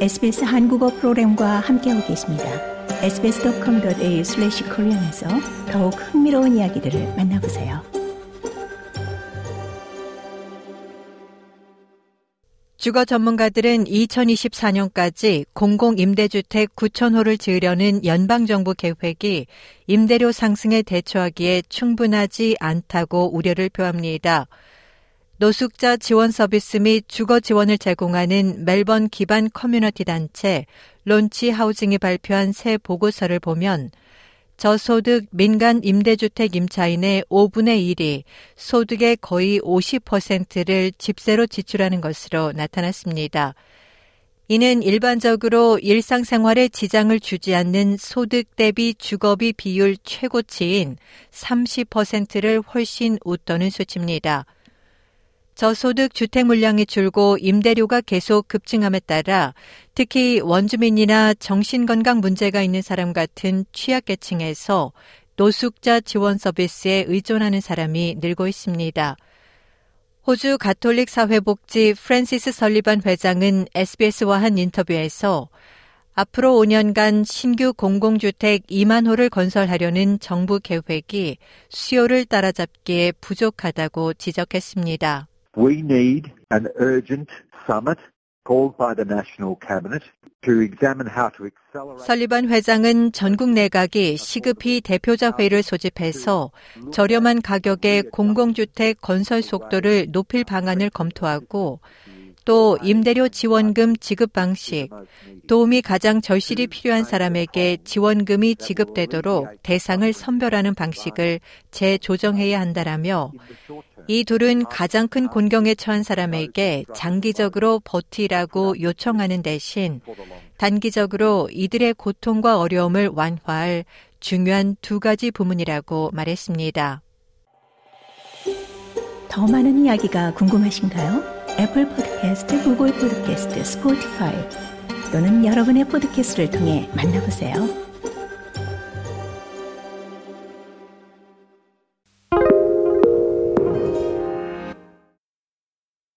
SBS 한국어 프로그램과 함께하고 계십니다. sbs.com.au/korean에서 더욱 흥미로운 이야기들을 만나보세요. 주거 전문가들은 2024년까지 공공임대주택 9,000호를 지으려는 연방정부 계획이 임대료 상승에 대처하기에 충분하지 않다고 우려를 표합니다. 노숙자 지원 서비스 및 주거 지원을 제공하는 멜번 기반 커뮤니티 단체 론치 하우징이 발표한 새 보고서를 보면 저소득 민간 임대주택 임차인의 5분의 1이 소득의 거의 50%를 집세로 지출하는 것으로 나타났습니다. 이는 일반적으로 일상생활에 지장을 주지 않는 소득 대비 주거비 비율 최고치인 30%를 훨씬 웃도는 수치입니다. 저소득 주택 물량이 줄고 임대료가 계속 급증함에 따라 특히 원주민이나 정신건강 문제가 있는 사람 같은 취약계층에서 노숙자 지원 서비스에 의존하는 사람이 늘고 있습니다. 호주 가톨릭 사회복지 프랜시스 설리반 회장은 SBS와 한 인터뷰에서 앞으로 5년간 신규 공공주택 2만 호를 건설하려는 정부 계획이 수요를 따라잡기에 부족하다고 지적했습니다. We need an urgent summit called by the National Cabinet to examine how to accelerate. 설리반 회장은 전국 내각이 시급히 대표자 회의를 소집해서 저렴한 가격의 공공주택 건설 속도를 높일 방안을 검토하고 또 임대료 지원금 지급 방식, 도움이 가장 절실히 필요한 사람에게 지원금이 지급되도록 대상을 선별하는 방식을 재조정해야 한다라며 이 둘은 가장 큰 곤경에 처한 사람에게 장기적으로 버티라고 요청하는 대신 단기적으로 이들의 고통과 어려움을 완화할 중요한 두 가지 부문이라고 말했습니다. 더 많은 이야기가 궁금하신가요? 애플 포드캐스트, 구글 포드캐스트, 스포티파이 또는 여러분의 포드캐스트를 통해 만나보세요.